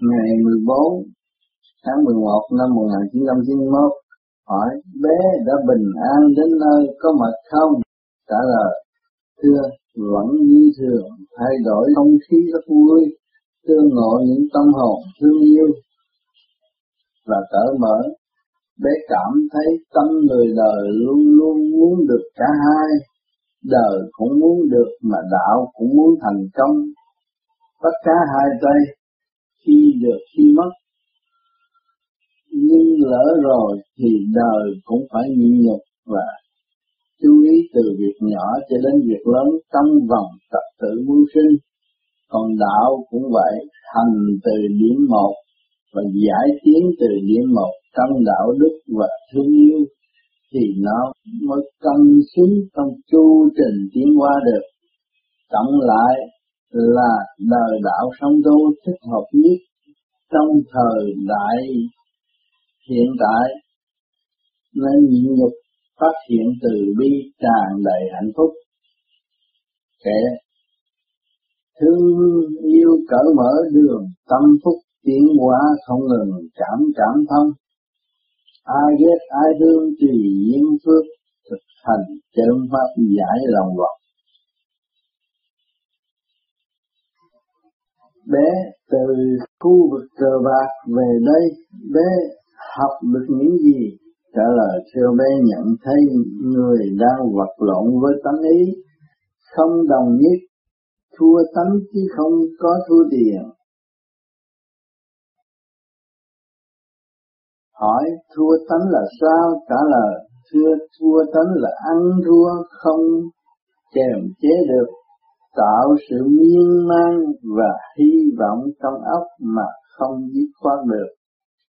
ngày 14 tháng 11 năm 1991 hỏi, bé đã bình an đến nơi có mệt không? Trả lời, thưa, vẫn như thường, thay đổi không khí rất vui, tương ngộ những tâm hồn thương yêu và cởi mở, bé cảm thấy tâm người đời luôn luôn muốn được cả hai, đời cũng muốn được mà đạo cũng muốn thành công tất cả hai tay khi được, khi mất. Nhưng lỡ rồi thì đời cũng phải nhịn nhục và chú ý từ việc nhỏ cho đến việc lớn, trong vòng tập tự mưu sinh. Còn đạo cũng vậy, hành từ điểm một và giải tiến từ điểm một trong đạo đức và thương yêu thì nó mới cân xứng trong chu trình tiến hóa được. Cộng lại là đời đạo song tu thích hợp nhất trong thời đại hiện tại. Nên nhịn nhục phát hiện từ bi tràn đầy hạnh phúc. Kẻ thương yêu cởi mở đường, tâm phúc tiến hóa không ngừng, cảm cảm thông. Ai ghét ai thương tùy duyên phước thực hành chân pháp giải lòng vọng. Bé từ khu vực cờ bạc về đây, bé học được những gì? Trả lời theo bé, nhận thấy người đang vật lộn với tánh ý, không đồng nhất, thua tánh chứ không có thua tiền. Hỏi, thua tánh là sao? Trả lời, thưa, thua tánh là ăn thua không kềm chế được tạo sự miên man và hy vọng trong óc mà không dứt khoát được.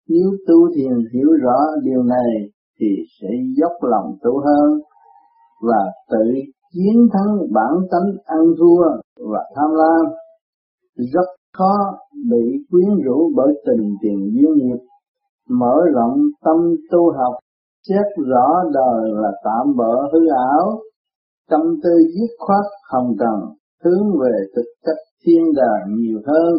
Nếu tu thiền hiểu rõ điều này thì sẽ dốc lòng tu hơn và tự chiến thắng bản tánh ăn thua và tham lam. Rất khó bị quyến rũ bởi tình tiền duyên nghiệp. Mở rộng tâm tu học, xét rõ đời là tạm bỡ hư ảo, tâm tư dứt khoát không cần hướng về thực chất thiên đàng nhiều hơn.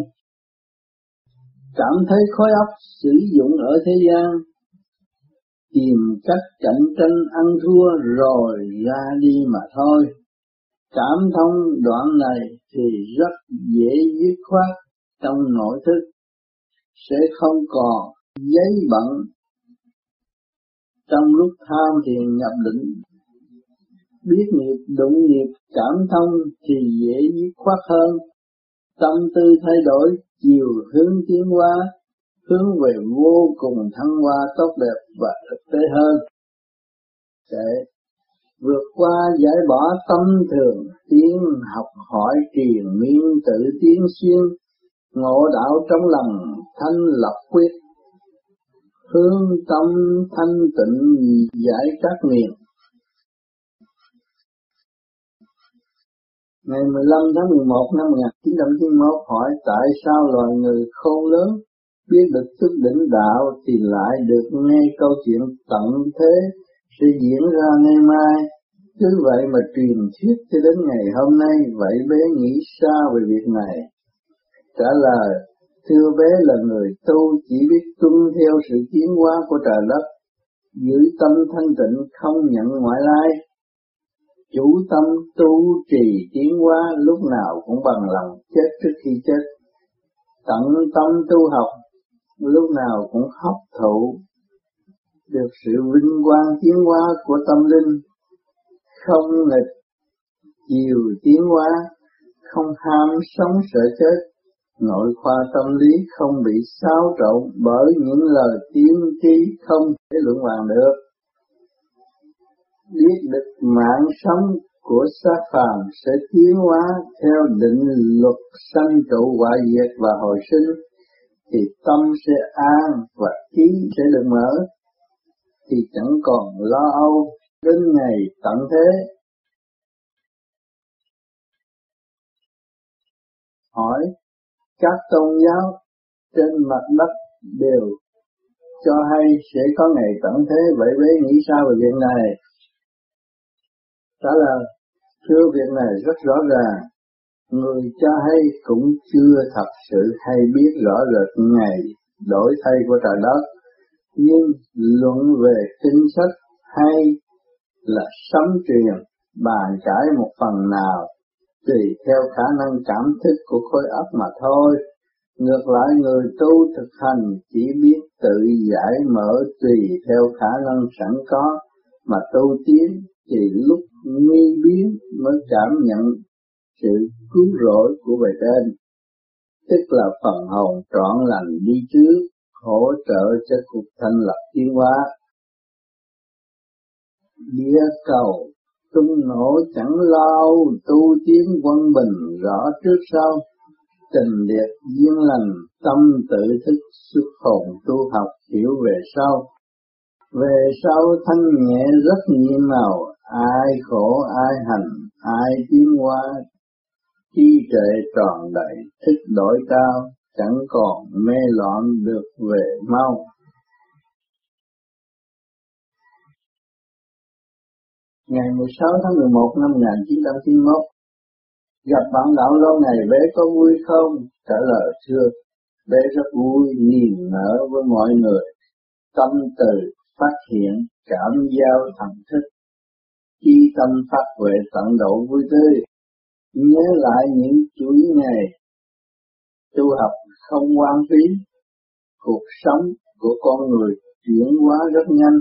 Cảm thấy khối óc sử dụng ở thế gian, tìm cách cạnh tranh ăn thua rồi ra đi mà thôi. Cảm thông đoạn này thì rất dễ dứt khoát trong nội thức, sẽ không còn giấy bận trong lúc tham thiền nhập định biết nghiệp, đụng nghiệp, cảm thông thì dễ dứt khoát hơn tâm tư thay đổi, chiều hướng tiến hóa, hướng về vô cùng thăng hoa tốt đẹp và thực tế hơn để vượt qua giải bỏ tâm thường, tiến học hỏi truyền miên tự tiến xuyên, ngộ đạo trong lòng thanh lập quyết, hướng tâm thanh tịnh, giải các nghiệp. Ngày 15 tháng 11 năm 1991 hỏi tại sao loài người khôn lớn biết được thức đỉnh đạo thì lại được nghe câu chuyện tận thế sẽ diễn ra ngày mai. Cứ vậy mà truyền thuyết cho đến ngày hôm nay, vậy bé nghĩ sao về việc này? Trả lời, thưa bé là người tu chỉ biết tuân theo sự tiến hóa của trời đất, giữ tâm thanh tịnh không nhận ngoại lai, chủ tâm tu trì tiến hóa lúc nào cũng bằng lòng chết trước khi chết. Tận tâm tu học, lúc nào cũng hấp thụ được sự vinh quang tiến hóa của tâm linh. Không nghịch chiều tiến hóa, không ham sống sợ chết. Nội khoa tâm lý không bị xáo trộn bởi những lời tiên tri không thể luận bàn được biết được mạng sống của xác phàm sẽ tiến hóa theo định luật sanh trụ hoại diệt và hồi sinh, thì tâm sẽ an và trí sẽ được mở. Thì chẳng còn lo âu đến ngày tận thế. Hỏi, các tôn giáo trên mặt đất đều cho hay sẽ có ngày tận thế? Vậy bé nghĩ sao về việc này? Trả lời thưa việc này rất rõ ràng người cho hay cũng chưa thật sự hay biết rõ rệt ngày đổi thay của trời đất, nhưng luận về kinh sách hay là sấm truyền bàn cãi một phần nào tùy theo khả năng cảm thức của khối óc mà thôi. Ngược lại người tu thực hành chỉ biết tự giải mở tùy theo khả năng sẵn có mà tu tiến thì lúc nguy biến mới cảm nhận sự cứu rỗi của bề trên, tức là phần hồn trọn lành đi trước, hỗ trợ cho cuộc thanh lập tiến hóa. Địa cầu tung nổ chẳng lao tu tiến quân bình rõ trước sau tình liệt duyên lành tâm tự thức xuất hồn tu học hiểu về sau về sau thanh nhẹ rất nhiệm màu ai khổ, ai hành, ai tiến hóa, chi tuệ tròn đầy thức đổi cao, chẳng còn mê loạn được về mau. Ngày 16 tháng 11 năm 1991 gặp bạn đạo lâu ngày, bé có vui không? Trả lời chưa bé rất vui, niềm nở với mọi người, tâm từ, phát hiện, cảm giao thần thức chi tâm phát huệ tận độ vui tươi, nhớ lại những chuỗi ngày tu học không quan phí, cuộc sống của con người chuyển hóa rất nhanh,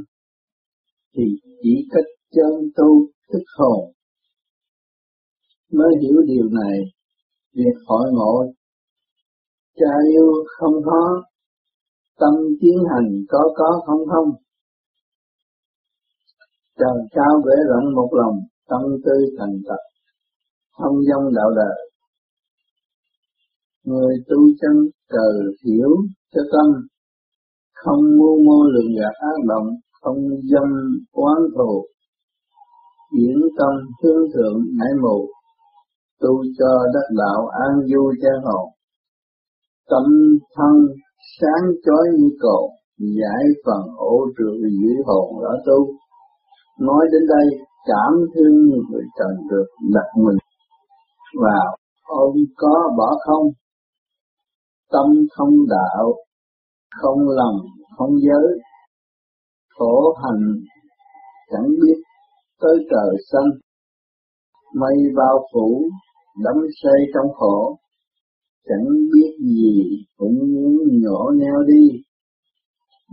thì chỉ cách chân tu thức hồn. Mới hiểu điều này, việc hội ngộ cha yêu không khó, tâm tiến hành có có không không trời cao vẽ rộng một lòng, tâm tư thành thật không dông đạo đời. Người tu chân cờ hiểu cho tâm, không mưu mô lượng gạt ác động, không dâm oán thù. Diễn tâm hướng thượng nảy mù, tu cho đất đạo an vui cha hồn. Tâm thân sáng chói như cột, giải phần ổ trượt dưới hồn đã tu nói đến đây, cảm thương người trần được đặt mình. Vào ôm có bỏ không? Tâm không đạo, không lòng không giới. Khổ hành, chẳng biết tới trời xanh. Mây bao phủ, đắm say trong khổ. Chẳng biết gì cũng muốn nhỏ neo đi.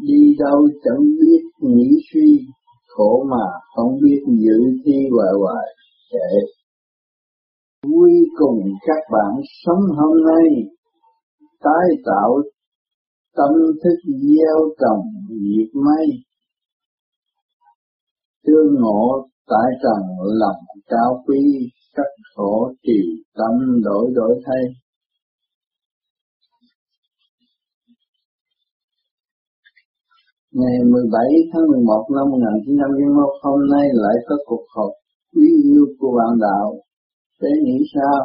Đi đâu chẳng biết nghĩ suy khổ mà không biết giữ chi hoài hoài. Để vui cùng các bạn sống hôm nay, tái tạo tâm thức gieo trồng diệt mây tương ngộ tại trần lòng cao quý sắc khổ trì tâm đổi đổi thay. Ngày 17 tháng 11 năm 1991 hôm nay lại có cuộc họp quý yêu của bạn đạo. Thế nghĩ sao?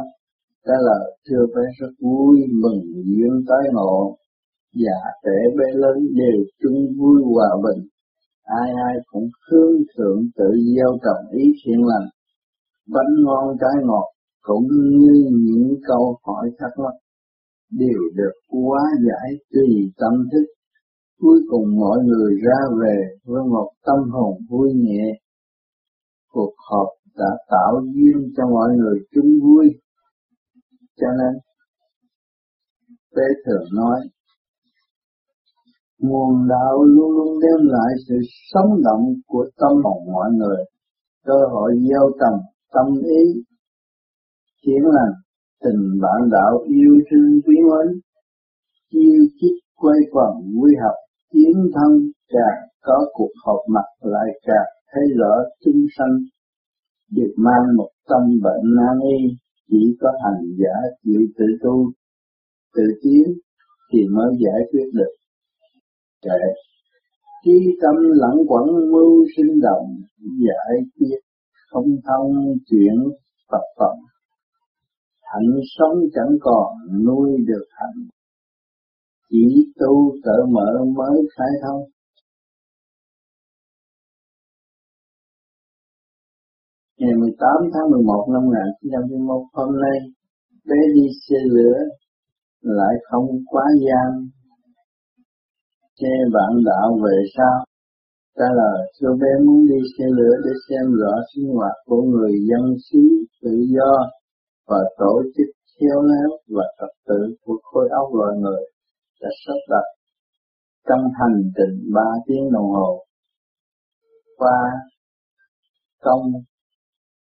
Trả lời, thưa phải rất vui mừng duyên tái ngộ. Già trẻ bé lớn đều chung vui hòa bình. Ai ai cũng hướng thượng tự gieo trồng ý thiện lành. Bánh ngon trái ngọt cũng như những câu hỏi thắc mắc đều được quá giải tùy tâm thức Cuối cùng mọi người ra về với một tâm hồn vui nhẹ. Cuộc họp đã tạo duyên cho mọi người chung vui. Cho nên, Tế thường nói, nguồn đạo luôn luôn đem lại sự sống động của tâm hồn mọi người, cơ hội gieo trồng tâm ý, khiến lành, tình bạn đạo yêu thương quý mến, yêu chích quay quần vui học tiến thân càng có cuộc họp mặt lại càng thấy rõ chúng sanh. Được mang một tâm bệnh nan y, chỉ có hành giả chịu tự tu, tự tiến thì mới giải quyết được. Kệ. Trí tâm lẫn quẩn mưu sinh động, giải quyết không thông chuyện Phật phẩm. Hạnh sống chẳng còn nuôi được hạnh chỉ tu cỡ mở mới khai thông. Ngày 18 tháng 11 năm 1991 hôm nay bé đi xe lửa lại không quá gian. Xe bạn đạo về sao trả lời cho bé, muốn đi xe lửa để xem rõ sinh hoạt của người dân xứ tự do và tổ chức khéo léo và trật tự của khối óc loài người đã sắp đặt trong hành trình ba tiếng đồng hồ qua công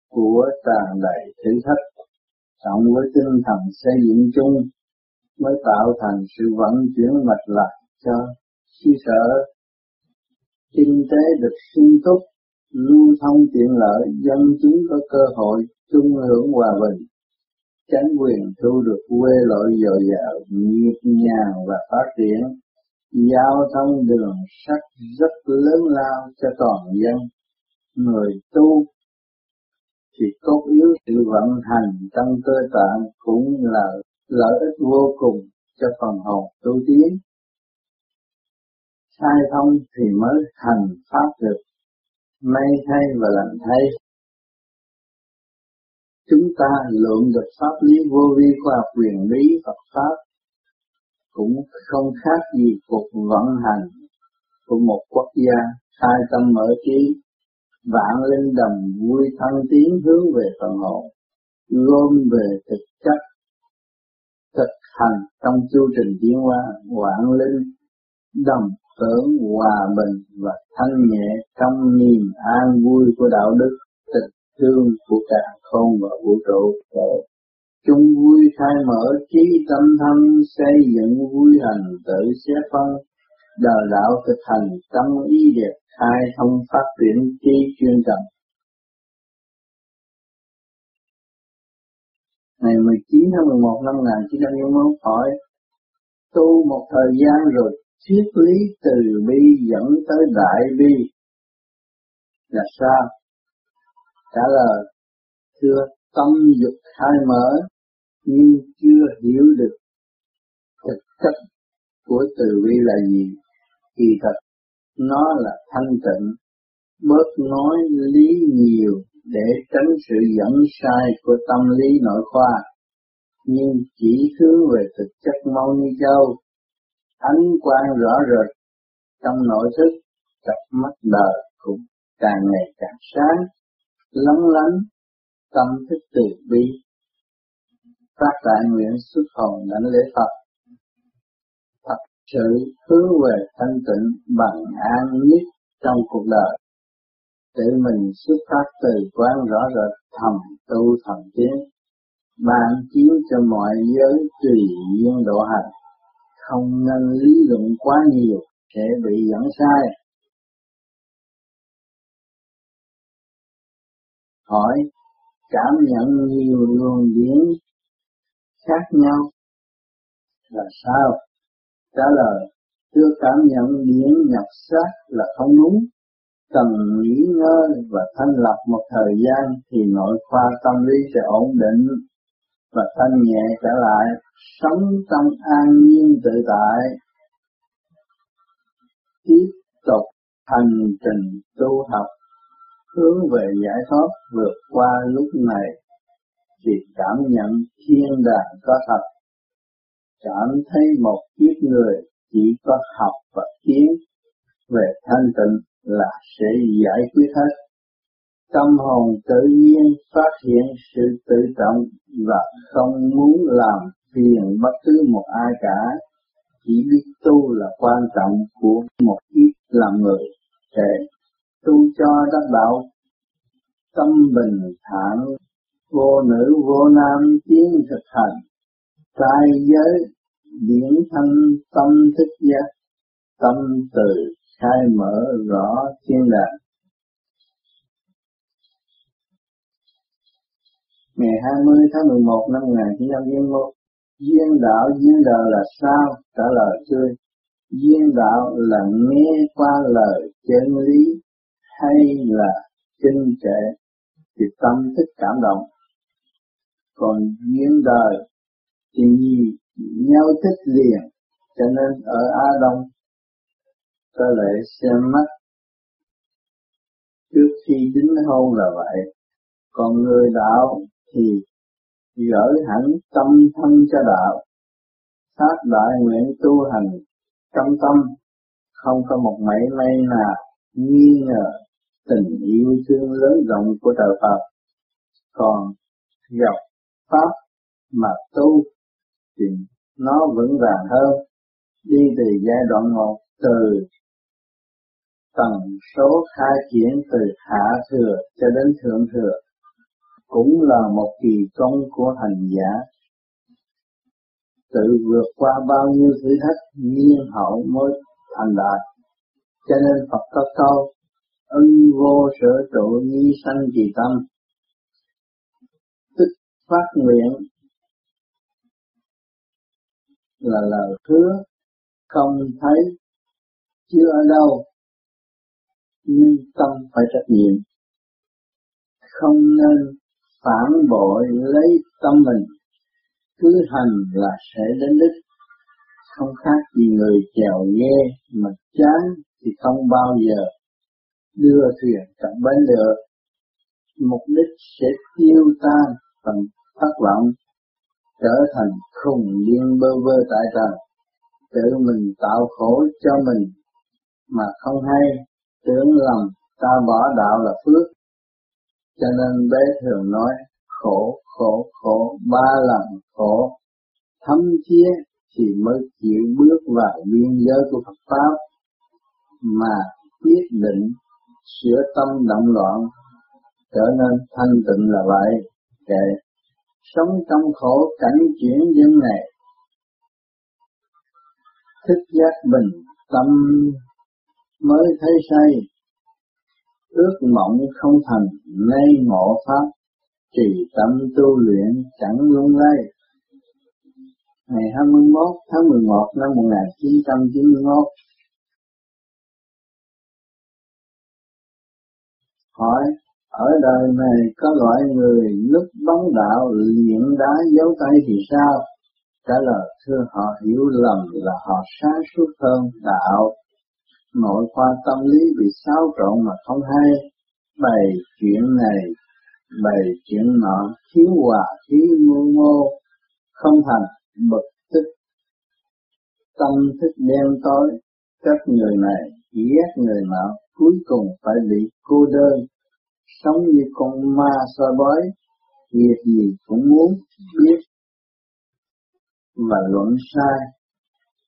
của tràn đầy thử thách, cộng với tinh thần xây dựng chung, mới tạo thành sự vận chuyển mạch lạc cho xứ sở. Kinh tế được sung túc, lưu thông tiện lợi, dân chúng có cơ hội chung hưởng hòa bình chánh quyền thu được quê lội dồi dào nhịp nhàng và phát triển giao thông đường sắt rất lớn lao cho toàn dân người tu thì cốt yếu sự vận hành trong cơ tạng cũng là lợi ích vô cùng cho phần hồn tu tiến. Sai thông thì mới thành pháp được, may thay và lành thay. Chúng ta luận được pháp lý vô vi khoa học quyền lý Phật Pháp cũng không khác gì cuộc vận hành của một quốc gia khai tâm mở trí, vạn linh đồng vui thân tiến hướng về phần hồn gom về thực chất, thực hành trong chu trình tiến hóa, vạn linh đồng hưởng hòa bình và thanh nhẹ trong niềm an vui của đạo đức tịch thương của cả không và vũ trụ chung vui khai mở trí tâm thân xây dựng vui hành tự xét phân đời đạo thực hành tâm ý đẹp, khai thông phát triển trí chuyên cần. Ngày 19 tháng 11 năm 1991 hỏi, tu một thời gian rồi thiết lý từ bi dẫn tới đại bi là sao? Trả lời thưa tâm dục khai mở, nhưng chưa hiểu được thực chất của từ bi là gì. Kỳ thật, nó là thanh tịnh, bớt nói lý nhiều để tránh sự dẫn sai của tâm lý nội khoa. Nhưng chỉ hướng về thực chất mau như châu, ánh quang rõ rệt, trong nội thức, cặp mắt đời cũng càng ngày càng sáng lắng lắng tâm thức từ bi. Phát đại nguyện xuất hồn đảnh lễ Phật. Thật sự hướng về thanh tịnh bằng an nhất trong cuộc đời. Để mình xuất phát từ quán rõ rệt thầm tu thầm tiến ban chiếu cho mọi giới tùy duyên độ hành. Không nên lý luận quá nhiều sẽ bị dẫn sai. Hỏi, cảm nhận nhiều luồng điển khác nhau. Là sao? Trả lời chưa cảm nhận điển nhập sát là không đúng. Cần nghỉ ngơi và thanh lập một thời gian thì nội khoa tâm lý sẽ ổn định và thanh nhẹ trở lại. Sống trong an nhiên tự tại. Tiếp tục hành trình tu học hướng về giải thoát vượt qua lúc này thì cảm nhận thiên đàng có thật cảm thấy một kiếp người chỉ có học và kiến về thanh tịnh là sẽ giải quyết hết. Tâm hồn tự nhiên phát hiện sự tự trọng và không muốn làm phiền bất cứ một ai cả, chỉ biết tu là quan trọng của một kiếp làm người để tu cho đắc đạo. Tâm bình thản, vô nữ, vô nam, tiến thực hành. Trai giới, điển thanh tâm thức giác. Tâm từ, khai mở, rõ thiên đàng. Ngày 20 tháng 11 năm 1991 duyên đạo duyên đời là sao? Trả lời tươi duyên đạo là nghe qua lời chân lý hay là kinh trệ thì tâm thức cảm động. Còn duyên đời thì gì nhau thích liền, cho nên ở Á Đông ta lại xem mắt trước khi đính hôn là vậy, còn người đạo thì gỡ hẳn tâm thân cho đạo. Phát đại nguyện tu hành trong tâm, không có một mảy may nào nghi ngờ tình yêu thương lớn rộng của trời Phật. Còn dọc pháp mà tu thì nó vững vàng hơn, đi từ giai đoạn một từ tần số khai triển từ hạ thừa cho đến thượng thừa, cũng là một kỳ công của hành giả. Tự vượt qua bao nhiêu thử thách, nhiên hậu mới thành đạt. Cho nên Phật có câu ân vô sở trụ nhi sanh trì tâm. Tức phát nguyện là lời hứa không thấy, chưa ở đâu, nhưng tâm phải trách nhiệm. Không nên phản bội lấy tâm mình, cứ hành là sẽ đến đích. Không khác gì người chèo ghe mà chán thì không bao giờ đưa thuyền cập bến được. Mục đích sẽ tiêu tan phần thất vọng, trở thành khùng điên bơ vơ tại trần tự mình tạo khổ cho mình, mà không hay. Tưởng lầm, ta bỏ đạo là phước. Cho nên bé thường nói, khổ khổ khổ, ba lần khổ. Thấm thía thì mới chịu bước vào biên giới của Phật pháp. Mà quyết định sửa tâm động loạn, trở nên thanh tịnh là vậy. Kệ sống trong khổ cảnh chuyển dân này, thức giác bình tâm mới thấy say. Ước mộng không thành, nay ngộ pháp, trì tâm tu luyện chẳng lung lay. Ngày 21 tháng 11 năm 1991 hỏi ở đời này có loại người lúc bóng đạo luyện đá dấu tay thì sao? Trả lời thưa họ hiểu lầm là họ sáng suốt hơn đạo. Nội khoa tâm lý bị xáo trộn mà không hay. Bày chuyện này bày chuyện nọ thiếu hòa thiếu mưu mô không thành bực tức tâm thức đen tối các người này ghét người nào, cuối cùng phải bị cô đơn, sống như con ma soi bói, việc gì cũng muốn biết và luận sai,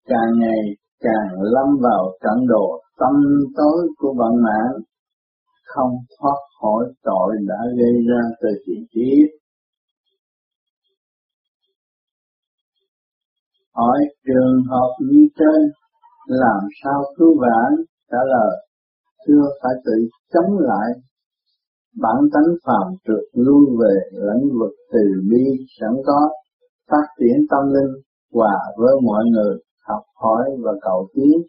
càng ngày càng lâm vào trận đồ tâm tối của vận mạng không thoát khỏi tội đã gây ra từ chuyện tiếp. hỏi trường hợp như trên, làm sao cứu vãn trả lời xưa phải tự chống lại bản tánh phàm trượt lui về lãnh vực từ bi sẵn có, phát triển tâm linh hòa với mọi người, học hỏi và cầu tiến.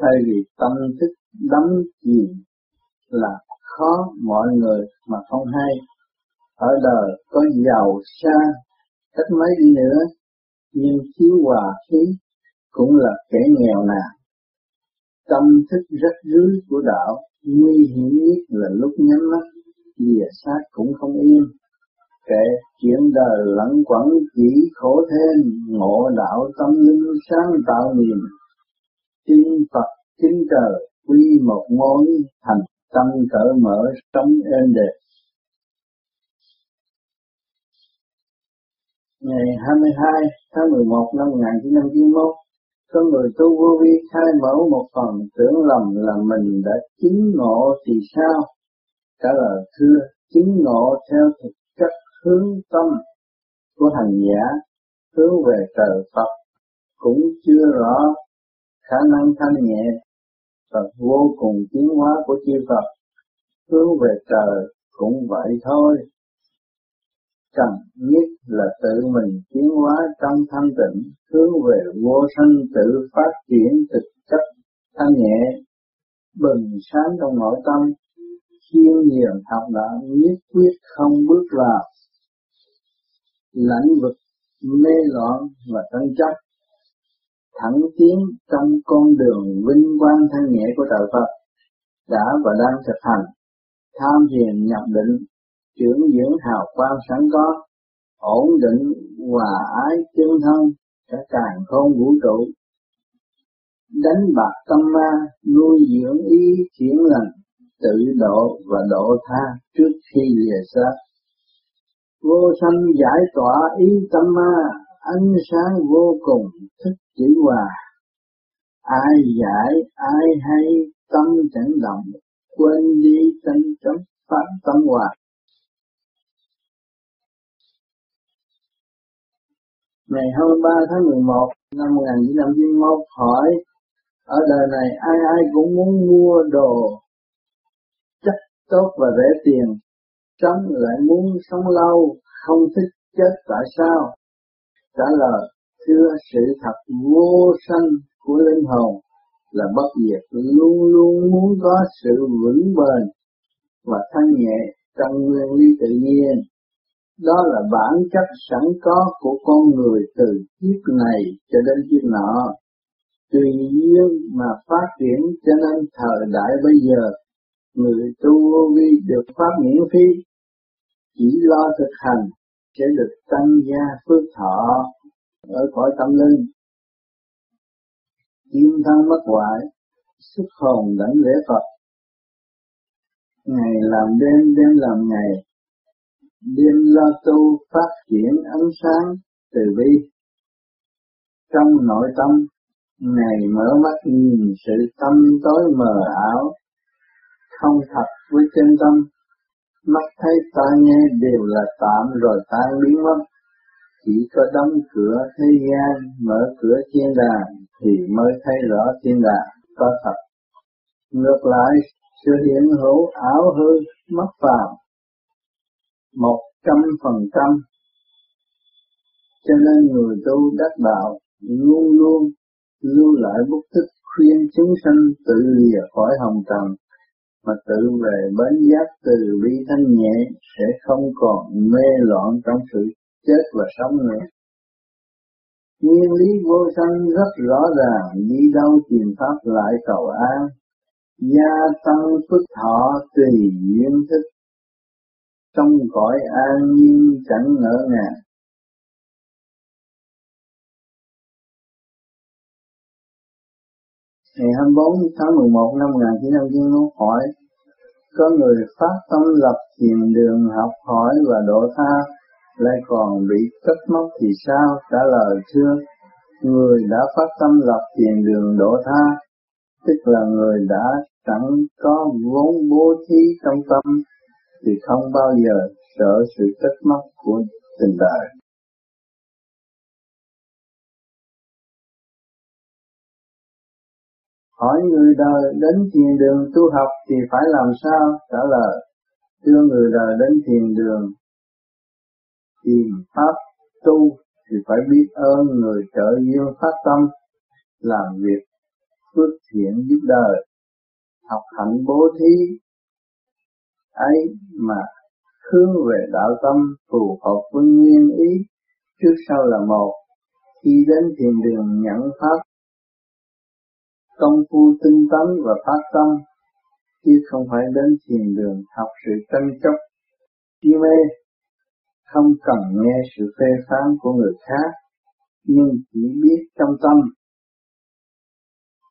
Thay vì tâm thức đắm chìm là khó mọi người mà không hay. Ở đời có giàu sang cách mấy đi nữa, nhưng thiếu hòa khí cũng là kẻ nghèo nàn tâm thức rất rưới của đạo, nguy hiểm nhất là lúc nhắm mắt dìa sát cũng không yên. Kệ chuyện đời lẫn quẩn chỉ khổ thêm, ngộ đạo tâm linh sáng tạo niềm. Tin Phật chính trời, quy một mối thành tâm cỡ mở, sống êm đẹp. Ngày 22 tháng 11 năm 1991 có người tu vô vi khai mở một phần tưởng lầm là mình đã chính ngộ thì sao? Trả lời, thưa chính ngộ theo thực chất hướng tâm của hành giả, hướng về trời Phật, cũng chưa rõ khả năng thanh nhẹ và vô cùng tiến hóa của chư Phật. Hướng về trời cũng vậy thôi cần nhất là tự mình tiến hóa trong thanh tịnh, hướng về vô sanh tự phát triển thực chất, thanh nhẹ, bừng sáng trong nội tâm khiêm nhường học đạo nhất quyết không bước vào. Lãnh vực mê loạn và tranh chấp, thẳng tiến trong con đường vinh quang thanh nhẹ của trời Phật, đã và đang thực hành, tham thiền nhập định trưởng dưỡng hào quang sẵn có, ổn định, hòa ái tương thân cả càng không vũ trụ. Đánh bạc tâm ma, nuôi dưỡng ý chuyển lành, tự độ và độ tha trước khi lìa xác. Vô sanh giải tỏa ý tâm ma, ánh sáng vô cùng thức chỉ hòa. Ai giải, ai hay, tâm chẳng động, quên đi tranh chấp phát tâm hòa. Ngày 23 tháng 11 năm 1991 hỏi, ở đời này ai ai cũng muốn mua đồ chất tốt và rẻ tiền sống lại muốn sống lâu, không thích chết tại sao? Trả lời, thưa sự thật vô sanh của linh hồn là bất diệt, luôn luôn muốn có sự vững bền và thanh nhẹ trong nguyên lý tự nhiên đó là bản chất sẵn có của con người từ kiếp này cho đến kiếp nọ. Tùy duyên mà phát triển cho nên thời đại bây giờ, người tu vô vi được pháp miễn phí. Chỉ lo thực hành sẽ được tăng gia phước thọ ở cõi tâm linh. Kim thân mất hoại sức hồn đảnh lễ Phật. Ngày làm đêm đêm làm ngày, đêm lo tu phát triển ánh sáng từ bi. Trong nội tâm ngày mở mắt nhìn sự tâm tối mờ ảo, không thật với chân tâm. Mắt thấy tai nghe đều là tạm rồi tan biến mất. Chỉ có đóng cửa thế gian, mở cửa thiên đàng thì mới thấy rõ thiên đàng có thật. Ngược lại, sự hiện hữu ảo hư, mất phàm một trăm phần trăm. Cho nên người tu đắc đạo luôn luôn lưu lại bút tích khuyên chúng sanh tự lìa khỏi hồng trần mà tự về bến giác từ bi thanh nhẹ sẽ không còn mê loạn trong sự chết và sống nữa. Nguyên lý vô sanh rất rõ ràng, đi đâu tìm pháp lại cầu an, gia tăng phước thọ tùy duyên thức, trong cõi an nhiên chẳng ngỡ ngàng. Ngày 24 tháng 11 năm 1991 hỏi, có người phát tâm lập thiền đường học hỏi và độ tha, lại còn bị cất móc thì sao trả lời, thưa, người đã phát tâm lập thiền đường độ tha, tức là người đã sẵn có vốn bố thí trong tâm thì không bao giờ sợ sự cất móc của tình đời Hỏi người đời đến thiền đường tu học thì phải làm sao? Trả lời, đưa người đời đến thiền đường tìm pháp tu thì phải biết ơn người trợ duyên phát tâm làm việc phước thiện giúp đời học hạnh bố thí ấy mà hướng về đạo tâm phù hợp với nguyên ý trước sau là một, khi đến thiền đường nhận pháp, công phu tinh tấn và phát tâm, chứ không phải đến thiền đường học sự tranh chấp chi mê, không cần nghe sự phê phán của người khác, nhưng chỉ biết trong tâm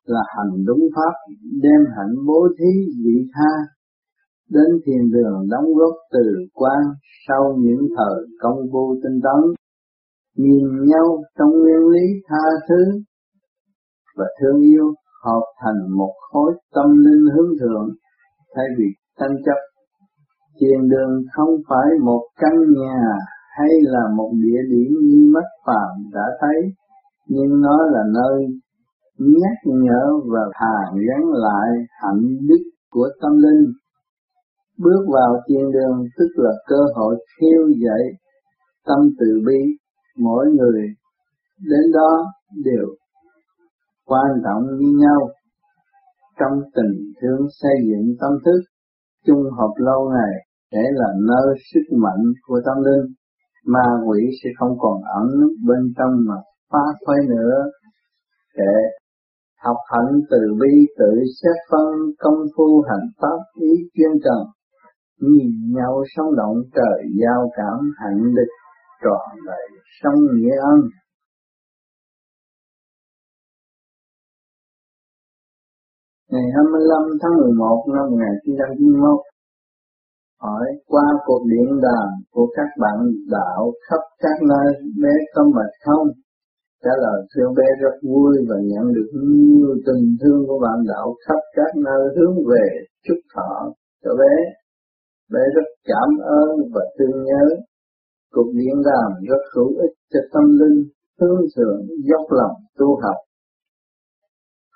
là hành đúng pháp, đem hạnh bố thí vị tha đến thiền đường đóng góp từ quan sau những thời công phu tinh tấn nhìn nhau trong nguyên lý tha thứ và thương yêu hợp thành một khối tâm linh hướng thượng thay vì tranh chấp. Thiền đường không phải một căn nhà hay là một địa điểm như mắt phàm đã thấy, nhưng nó là nơi nhắc nhở và hàn gắn lại hạnh đức của tâm linh. Bước vào thiền đường tức là cơ hội khiêu dậy tâm từ bi, mỗi người đến đó đều quan trọng như nhau. Trong tình thương xây dựng tâm thức chung hợp lâu ngày để là nơi sức mạnh của tâm linh. Ma quỷ sẽ không còn ẩn bên trong mà phá phái nữa. Để học hạnh từ bi tự xét phân công phu hành pháp ý chuyên cần nhìn nhau sống động, trời giao cảm hạnh địch tròn đầy sống nghĩa ân ngày 25 tháng 11 năm 1991 hỏi qua cuộc điện đàm của các bạn đạo khắp các nơi, bé có mệt không? Trả lời, thưa bé, rất vui và nhận được nhiều tình thương của bạn đạo khắp các nơi hướng về chúc thọ cho bé. Bé rất cảm ơn và thương nhớ. Cuộc điện đàm rất hữu ích cho tâm linh, hướng thượng, dốc lòng tu học.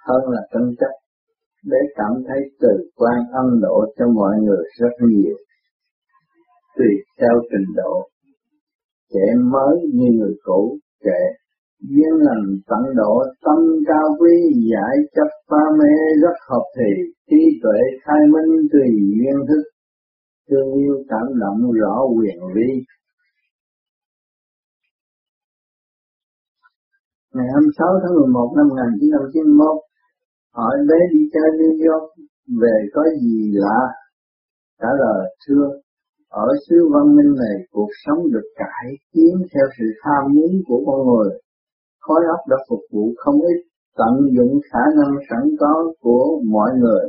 Hơn là tranh chấp để cảm thấy từ quan âm độ cho mọi người rất nhiều. Tùy theo trình độ trẻ mới như người cũ trẻ duyên lành tận độ tâm cao quý giải chấp pha mê rất hợp thì trí tuệ khai minh tùy duyên thức thương yêu cảm động rõ quyền lý ngày 26 tháng 11 năm 1991 hỏi bé đi chơi New York về có gì lạ? Trả lời, thưa, ở xứ văn minh này cuộc sống được cải tiến theo sự tham muốn của con người. Khối óc đã phục vụ không ít, tận dụng khả năng sẵn có của mọi người,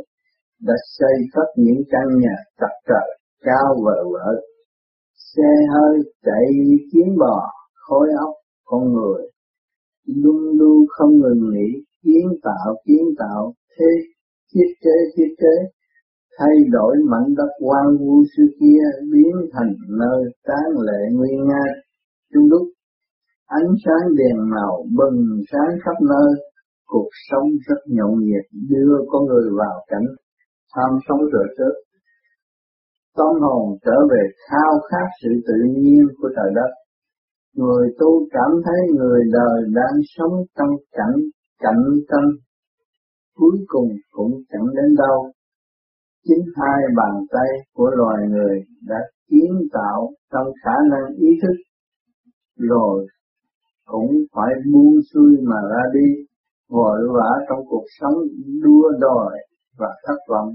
đã xây cất những căn nhà chặt trời cao vợ vợ. Xe hơi chạy kiếm bò khối óc con người. Luôn luôn không ngừng nghỉ, kiến tạo kiến tạo. Thế, thiết kế thiết kế. Thay đổi mảnh đất quan vu xưa kia, biến thành nơi tán lệ nguy nga. Chung đúc, ánh sáng đèn màu bừng sáng khắp nơi. Cuộc sống rất nhộn nhịp, đưa con người vào cảnh tham sống rồi chết tâm hồn trở về khao khát sự tự nhiên của trời đất. Người tu cảm thấy người đời đang sống trong cảnh cạnh tranh, cuối cùng cũng chẳng đến đâu. Chính hai bàn tay của loài người đã kiến tạo trong khả năng ý thức, rồi cũng phải buông xuôi mà ra đi, vội vã trong cuộc sống đua đòi và thất vọng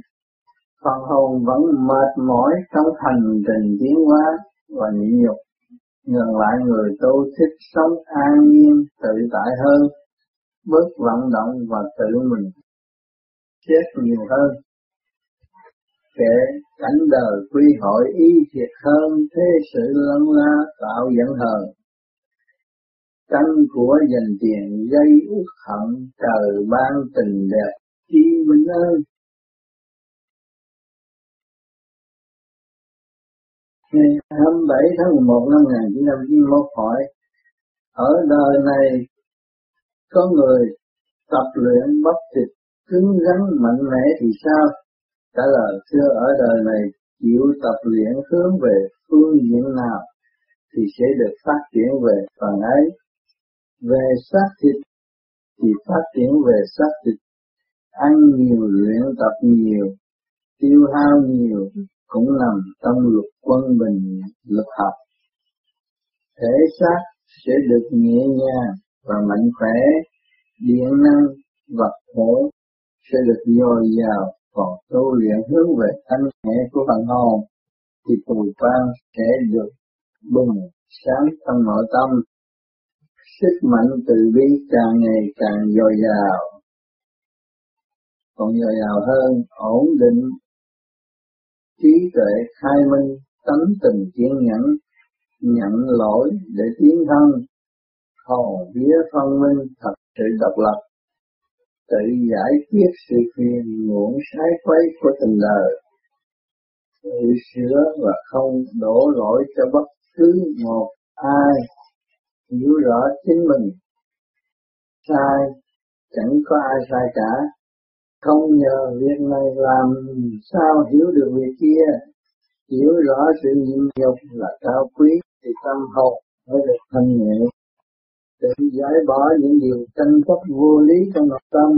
phần hồn vẫn mệt mỏi trong hành trình tiến hóa và nhịn nhục. Ngừng lại người tu thích sống an nhiên, tự tại hơn, bớt vận động và tự mình chết nhiều hơn. Kể cảnh đời quy hội y thiệt hơn, thế sự lân la tạo dẫn hờn. Tranh của dành tiền gây uất hận, trời ban tình đẹp chi minh ơn. Ngày 27 tháng 11 năm 1991 hỏi ở đời này có người tập luyện bắp thịt cứng rắn mạnh mẽ thì sao trả lời xưa ở đời này chịu tập luyện hướng về phương diện nào thì sẽ được phát triển về phần ấy. Về xác thịt thì phát triển về xác thịt, ăn nhiều luyện tập nhiều, tiêu hao nhiều cũng nằm trong luật quân bình lực học. Thể xác sẽ được nhẹ nhàng và mạnh khỏe, điện năng vật thể sẽ được dồi dào còn tu luyện hướng về thanh nhẹ của phần hồn thì tù quan sẽ được bùng sáng trong nội tâm sức mạnh từ bi càng ngày càng dồi dào còn dồi dào hơn ổn định trí tuệ khai minh, tánh tình kiên nhẫn, nhận lỗi để tiến thân hồn vía phân minh, thật sự độc lập, tự giải quyết sự phiền muộn sai quấy của tình đời, tự sửa và không đổ lỗi cho bất cứ một ai, hiểu rõ chính mình. Sai, chẳng có ai sai cả không nhờ việc này làm, sao hiểu được việc kia? Hiểu rõ sự nhịn nhục là cao quý thì tâm hồn mới được thanh nhẹ. Để giải bỏ những điều tranh chấp vô lý trong nội tâm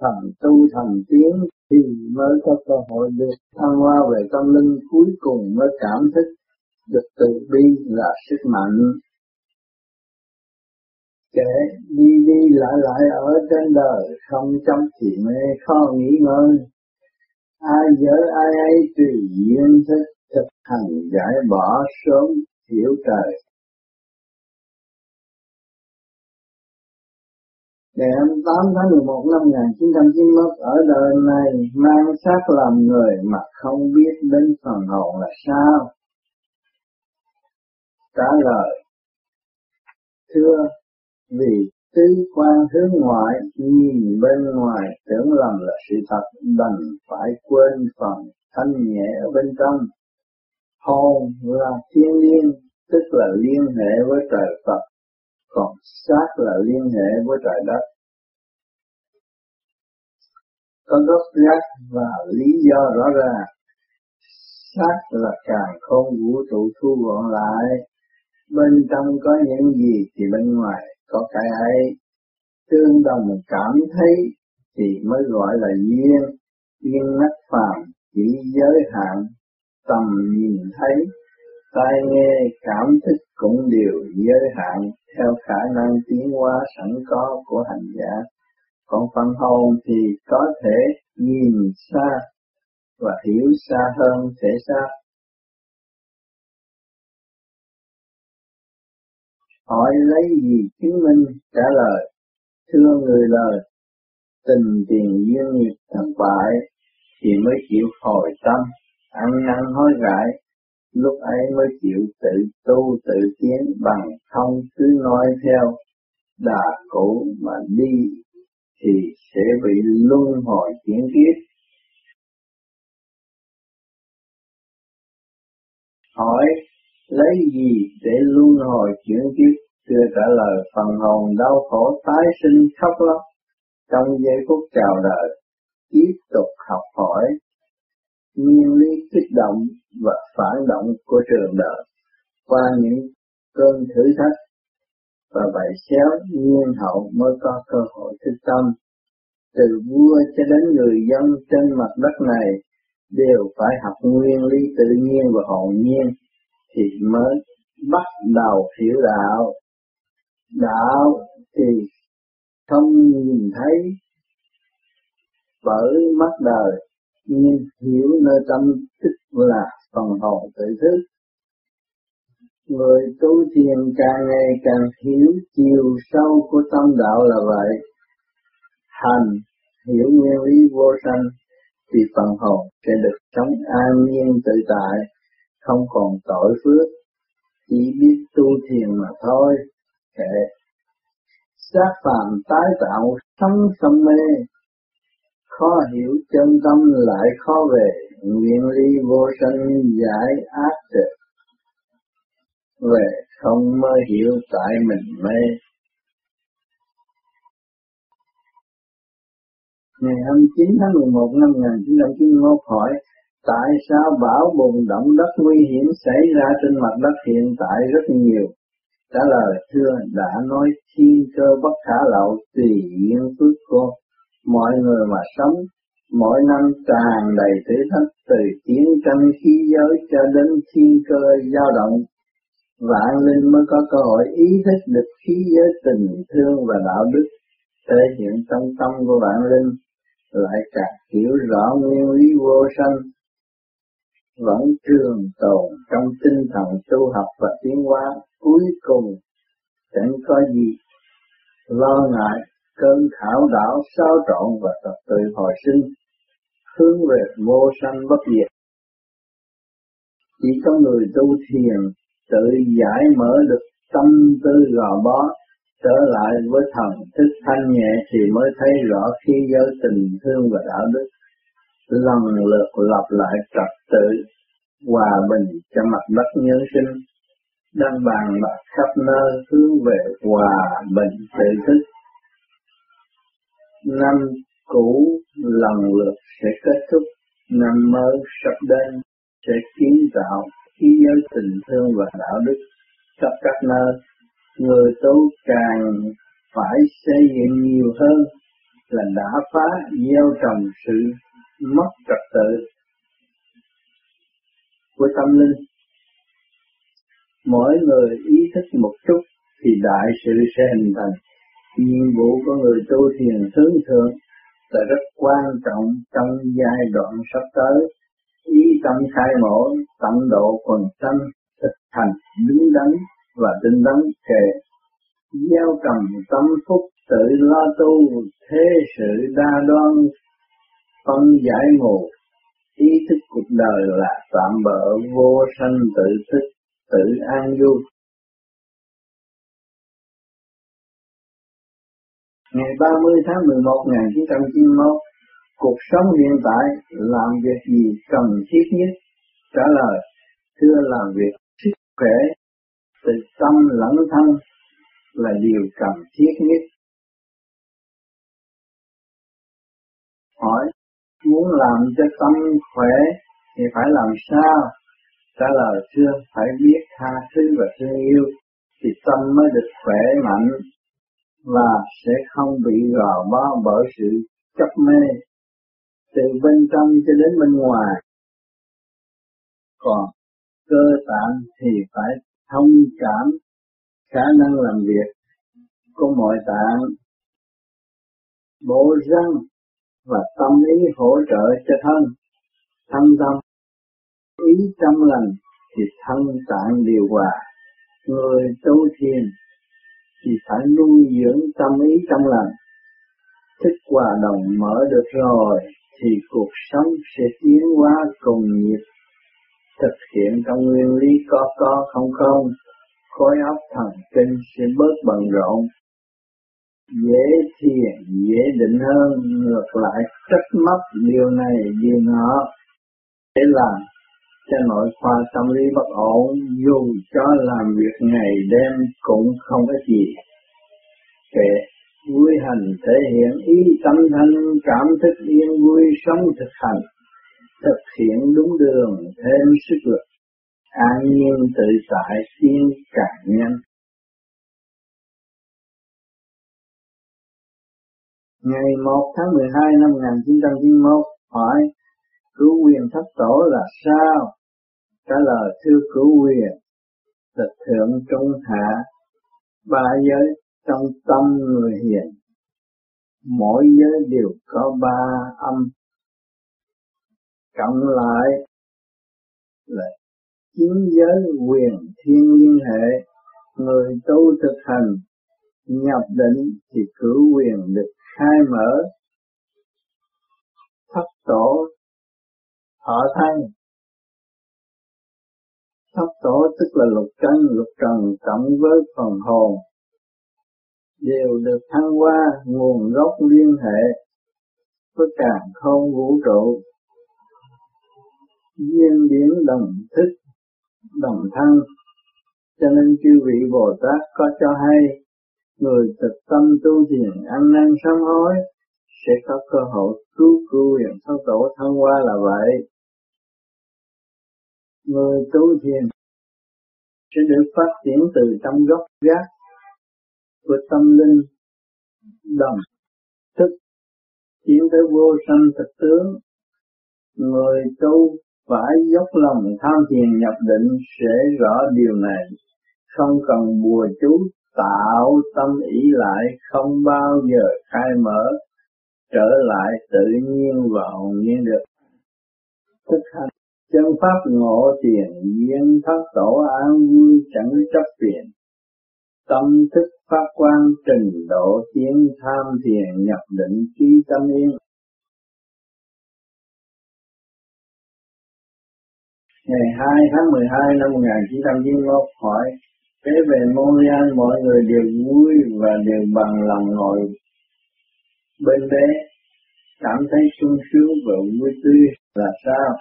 thần tu thần tiến thì mới có cơ hội được thăng hoa về tâm linh cuối cùng mới cảm thức được từ bi là sức mạnh trẻ đi đi lại lại ở trên đời, không chăm chỉ mê, khó nghĩ ngơi ai dở, ai ấy tùy duyên thức thực hành giải bỏ sớm hiểu trời Ngày 8 tháng 11 năm 1991 ở đời này mang xác làm người mà không biết đến phần hồn là sao? Trả lời, Thưa vì tứ quan hướng ngoại, nhìn bên ngoài, tưởng lầm là sự thật, đành phải quên phần thanh nhẹ ở bên trong. Hồn là thiên nhiên, tức là liên hệ với trời Phật, còn xác là liên hệ với trời đất. Có gốc gác và lý do rõ ràng xác là càng không vũ trụ thu gọn lại. Bên trong có những gì thì bên ngoài có cái ấy tương đồng cảm thấy thì mới gọi là duyên duyên mắt phàm chỉ giới hạn, tầm nhìn thấy. Tai nghe, cảm thức cũng đều giới hạn theo khả năng tiến hóa sẵn có của hành giả. Còn phần hồn thì có thể nhìn xa và hiểu xa hơn thể xác. Hỏi lấy gì chứng minh? Trả lời, thưa người lời, tình tiền duyên nghiệp thất bại thì mới chịu hồi tâm. Ăn năn hối cải, lúc ấy mới chịu tự tu tự tiến bằng không cứ nói theo. Đà cũ mà đi thì sẽ bị luân hồi chuyển kiếp. Hỏi lấy gì để luân hồi chuyển kiếp chưa trả lời phần hồn đau khổ tái sinh khóc lóc? Trong giây phút chào đời tiếp tục học hỏi. Nguyên lý kích động và phản động của trường đời, qua những cơn thử thách và vậy xéo nhiên hậu mới có cơ hội thức tâm. Từ vua cho đến người dân trên mặt đất này đều phải học nguyên lý tự nhiên và hồn nhiên thì mới bắt đầu hiểu đạo. Đạo thì không nhìn thấy bởi mắt đời, nhưng hiểu nơi tâm tức là phần hồn tự thức. Người tu thiền càng ngày càng hiểu chiều sâu của tâm đạo là vậy. Hành, hiểu nguyên lý vô sanh thì phần hồn sẽ được sống an nhiên tự tại không còn tội phước, chỉ biết tu thiền mà thôi. Kệ. Xác phàm tái tạo sống không mê, khó hiểu chân tâm lại khó về, nguyện ly vô sanh giải ác được. Về không mới hiểu tại mình mê. Ngày 29 tháng 11 năm 1991 hỏi tại sao bão bùng động đất nguy hiểm xảy ra trên mặt đất hiện tại rất nhiều? Trả lời, thưa, đã nói thiên cơ bất khả lậu, tùy duyên phước cô. Mọi người mà sống, mỗi năm tràn đầy thử thách, từ chiến tranh khí giới cho đến thiên cơ dao động. Vạn linh mới có cơ hội ý thức được khí giới tình thương và đạo đức thể hiện trong tâm của vạn linh. Lại càng hiểu rõ nguyên lý vô sanh vẫn trường tồn trong tinh thần tu học và tiến hóa cuối cùng. Chẳng có gì lo ngại, cơn khảo đảo sao trộn và tập tự hồi sinh. Hướng về vô sanh bất diệt. Chỉ có người tu thiền tự giải mở được tâm tư gò bó, trở lại với thần thức thanh nhẹ thì mới thấy rõ khi giới tình thương và đạo đức lần lượt lập lại trật tự hòa bình cho mặt đất nhân sinh đang bàn bạc khắp nơi hướng về hòa bình tự thức năm cũ lần lượt sẽ kết thúc, năm mới sắp đến sẽ kiến tạo khí giới tình thương và đạo đức khắp các nơi. Người tu càng phải xây dựng nhiều hơn là đã phá gieo trồng sự mất trật tự của tâm linh. Mỗi người ý thức một chút thì đại sự sẽ hình thành. Nhiệm vụ của người tu thiền hướng thượng là rất quan trọng trong giai đoạn sắp tới. Ý tâm khai mở tận độ quần tâm, thực hành, đứng đắn và tinh đắn kề. Gieo trồng tâm phúc tự lo tu, thế sự đa đoan phân giải ngộ ý thức cuộc đời là tạm bỡ vô sanh tự thức, tự an vui. Ngày 30 tháng 11 1991 cuộc sống hiện tại làm việc gì cần thiết nhất? Trả lời, thưa làm việc sức khỏe từ tâm lẫn thân là điều cần thiết nhất. Hỏi muốn làm cho tâm khỏe thì phải làm sao? Trả lời chưa phải biết tha thứ và thương yêu thì tâm mới được khỏe mạnh và sẽ không bị gò bó bởi sự chấp mê từ bên trong cho đến bên ngoài. Còn cơ tạng thì phải thông cảm khả năng làm việc của mọi tạng. Bộ răng và tâm ý hỗ trợ cho thân thân tâm. Ý trong lành thì thân tạng điều hòa. Người tu thiền thì phải nuôi dưỡng tâm ý trong lành. Thích hòa đồng mở được rồi thì cuộc sống sẽ tiến hóa cùng nhịp. Thực hiện trong nguyên lý có có không không, khối óc thần kinh sẽ bớt bận rộn dễ thiền, dễ định hơn, ngược lại trách móc điều này điều nọ để làm cho nội khoa tâm lý bất ổn, dù cho làm việc ngày đêm cũng không có gì. Kệ vui hành thể hiện ý tâm thanh, cảm thức yên vui, sống thực hành, thực hiện đúng đường, thêm sức lực, an nhiên tự tại tiến càng nhanh Ngày 1 tháng 12 năm 1991 hỏi, cứu quyền thất tổ là sao? Trả lời, thưa cứu quyền là thượng trung hạ, ba giới trong tâm người hiền, mỗi giới đều có ba âm cộng lại là chín giới quyền thiên liên hệ, người tu thực hành, nhập định thì cử quyền được khai mở thất tổ thọ thân thất tổ tức là lục căn, lục trần cộng với phần hồn, đều được thăng qua nguồn gốc liên hệ với càng không vũ trụ. Duyên điển đồng thức, đồng thân, cho nên chư vị Bồ Tát có cho hay người thực tâm tu thiền, ăn năn sám hối, sẽ có cơ hội cứu cứu quyền thất tổ thân qua là vậy. Người tu thiền sẽ được phát triển từ trong gốc gác của tâm linh, đồng thức, tiến tới vô sanh thực tướng. Người tu phải dốc lòng tham thiền nhập định sẽ rõ điều này, không cần bùa chú tạo tâm ý lại không bao giờ khai mở, trở lại tự nhiên và hồn nhiên được. Thức hành chân pháp ngộ tiền duyên thất tổ an vui chẳng chấp tiền tâm thức phát quan trình độ tiến tham thiền nhập định trí tâm yên. Ngày 2 tháng 12 năm 1991 hỏi Thế về Montreal mọi người đều vui và đều bằng lòng ngồi bên bé. Cảm thấy sung sướng và vui tươi. Là sao?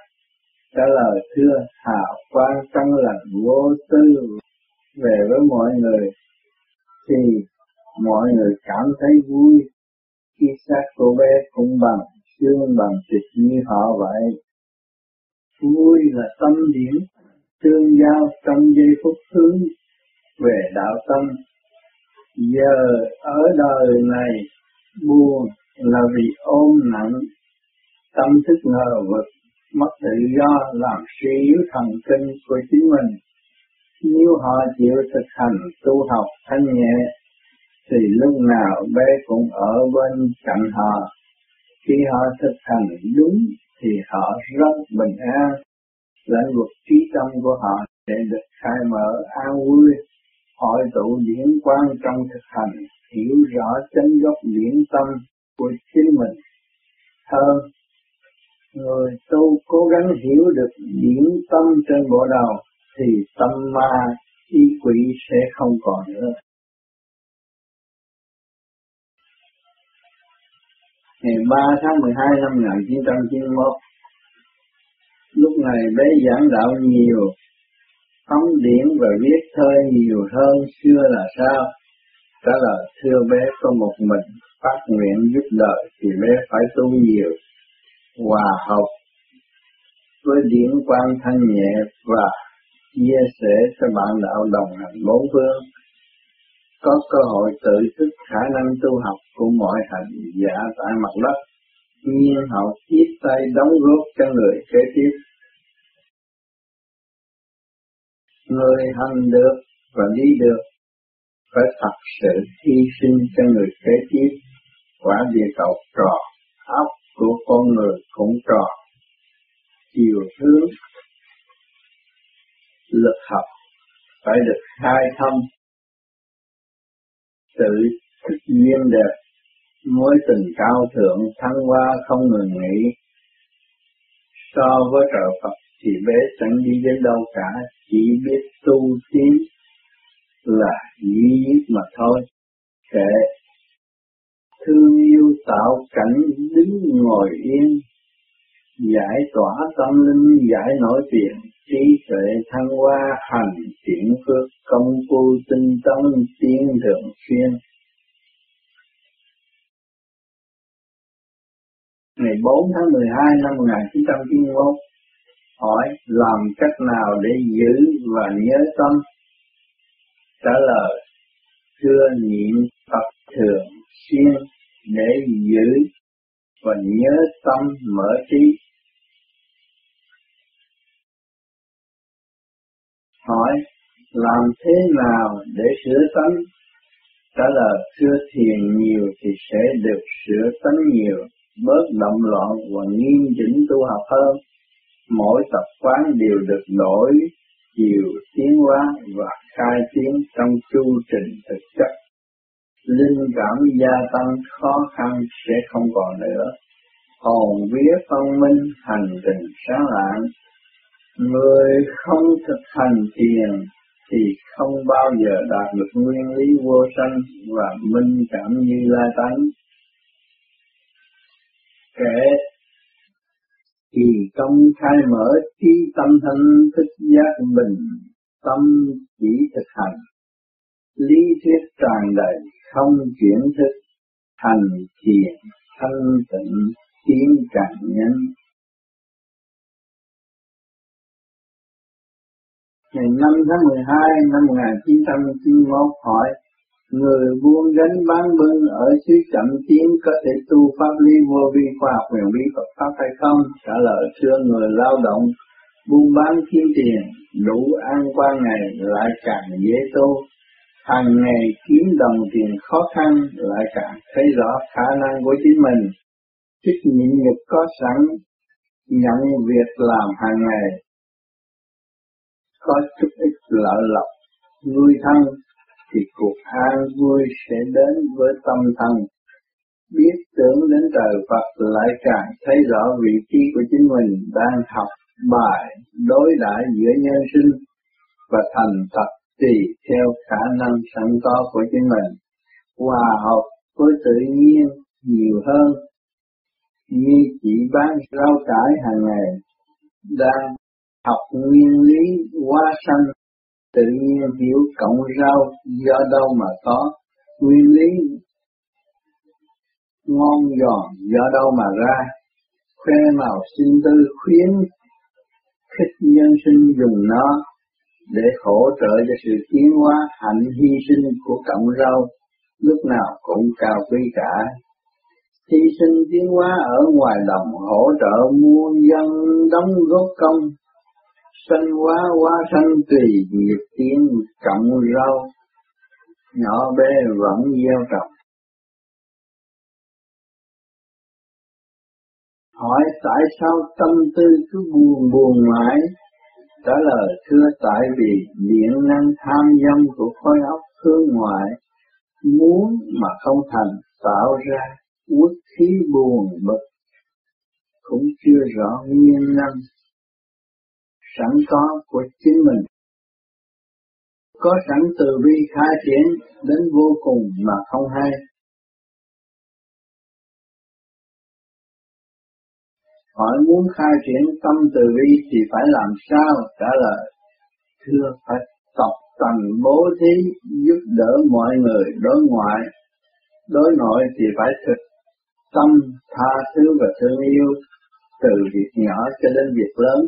Trả lời, thưa Hạ Quan trong lành vô tư. Về với mọi người, thì mọi người cảm thấy vui. Khi xác cô bé cũng bằng xương, bằng thịt như họ vậy. Vui là tâm điểm, tương giao trong giây phút hướng về đạo tâm. Giờ ở đời này, buồn là vì ôm nặng tâm thức ngờ vực, mất tự do làm suy yếu thần kinh của chính mình. Nếu họ chịu thực hành tu học thanh nhẹ, thì lúc nào bé cũng ở bên cạnh họ. Khi họ thực hành đúng, thì họ rất bình an. Lãnh vực trí tâm của họ sẽ được khai mở an vui hội tụ điển quan trong thực hành, hiểu rõ chân gốc điển tâm của chính mình hơn. Người tu cố gắng hiểu được điển tâm trên bộ đầu thì tâm ma y quỷ sẽ không còn nữa. Ngày 3 tháng 12 năm 1991, lúc này bé giảng đạo nhiều, phóng điển và viết thơ nhiều hơn xưa là sao? Trả lời thưa bé có một mình phát nguyện giúp đời thì bé phải tu nhiều, hòa hợp với điển quan thanh nhẹ và chia sẻ cho bạn đạo đồng hành bốn phương có cơ hội tự thức khả năng tu học của mọi hành giả tại mặt đất nhiên hậu tiếp tay đóng góp cho người kế tiếp người hành được và đi được phải thật sự hy sinh cho người kế tiếp. Quả địa cầu tròn, óc của con người cũng tròn, chiều hướng lực học phải được khai thông. Tự thức nhiên đẹp mối tình cao thượng thăng hoa không ngừng nghỉ. So với trợ Phật thì bé chẳng đi đến đâu cả chỉ biết giải tỏa tâm linh, giải nổi tiền trí tuệ thăng hoa, hành chuyển phước, công phu tinh tấn, tiến thượng xuyên. Ngày 4 tháng 12 năm 1991 hỏi làm cách nào để giữ và nhớ tâm? Trả lời, thưa niệm tập thường xuyên để giữ và nhớ tâm mở trí. Hỏi, làm thế nào để sửa tánh? Trả lời thưa thiền nhiều thì sẽ được sửa tánh nhiều, bớt động loạn và nghiêm chỉnh tu học hơn. Mỗi tập quán đều được đổi chiều tiến hóa và khai tiến trong chu trình thực chất. Linh cảm gia tăng khó khăn sẽ không còn nữa. Hồn vía phân minh, hành trình sáng lạng Người không thực hành thiền thì không bao giờ đạt được nguyên lý vô sanh và minh cảm như la tánh. Kể thì công khai mở trí tâm thanh thức giác bình, tâm chỉ thực hành lý thuyết tràn đầy không chuyển thức, hành thiền thanh tịnh, tiến càng nhanh ngày 5 tháng 12 năm 1991 hỏi, Người buôn gánh bán bưng ở xứ chậm tiến có thể tu pháp lý vô vi khoa học, huyền bí Phật Pháp hay không? Trả lời xưa người lao động, buôn bán kiếm tiền, đủ ăn qua ngày lại càng dễ tu. Hàng ngày kiếm đồng tiền khó khăn lại càng thấy rõ khả năng của chính mình. thích nhịn nhục có sẵn, nhận việc làm hàng ngày có chút ít lợi lộc. Nuôi thân thì cuộc an vui sẽ đến với tâm thân. Biết tưởng đến trời Phật lại càng thấy rõ vị trí của chính mình đang học bài đối đãi giữa nhân sinh và thành thật tùy theo khả năng sẵn có của chính mình. Hòa hợp với tự nhiên nhiều hơn, như chỉ bán rau cải hàng ngày, đang học nguyên lý hóa sanh, tự nhiên hiểu cộng rau, do đâu mà có. Nguyên lý ngon giòn, do đâu mà ra. Khoe màu sinh tư khuyến khích nhân sinh dùng nó để hỗ trợ cho sự tiến hóa, hạnh hy sinh của cộng rau, lúc nào cũng cao quý cả. Hy sinh tiến hóa ở ngoài đồng hỗ trợ muôn dân đóng góp công sanh hóa hóa sanh tùy nghiệp tiến cộng rau, nhỏ bé vẫn gieo trồng. Hỏi tại sao tâm tư cứ buồn buồn mãi? Trả lời, thưa, tại vì điện năng tham dâm của khối óc hướng ngoại muốn mà không thành tạo ra uất khí buồn bực. Cũng chưa rõ nguyên năng sẵn có của chính mình. Có sẵn từ bi khai triển đến vô cùng mà không hay. Hỏi muốn khai triển tâm từ bi thì phải làm sao? Trả lời, thưa phải tập tành bố thí giúp đỡ mọi người đối ngoại. Đối nội thì phải thực tâm tha thứ và thương yêu từ việc nhỏ cho đến việc lớn.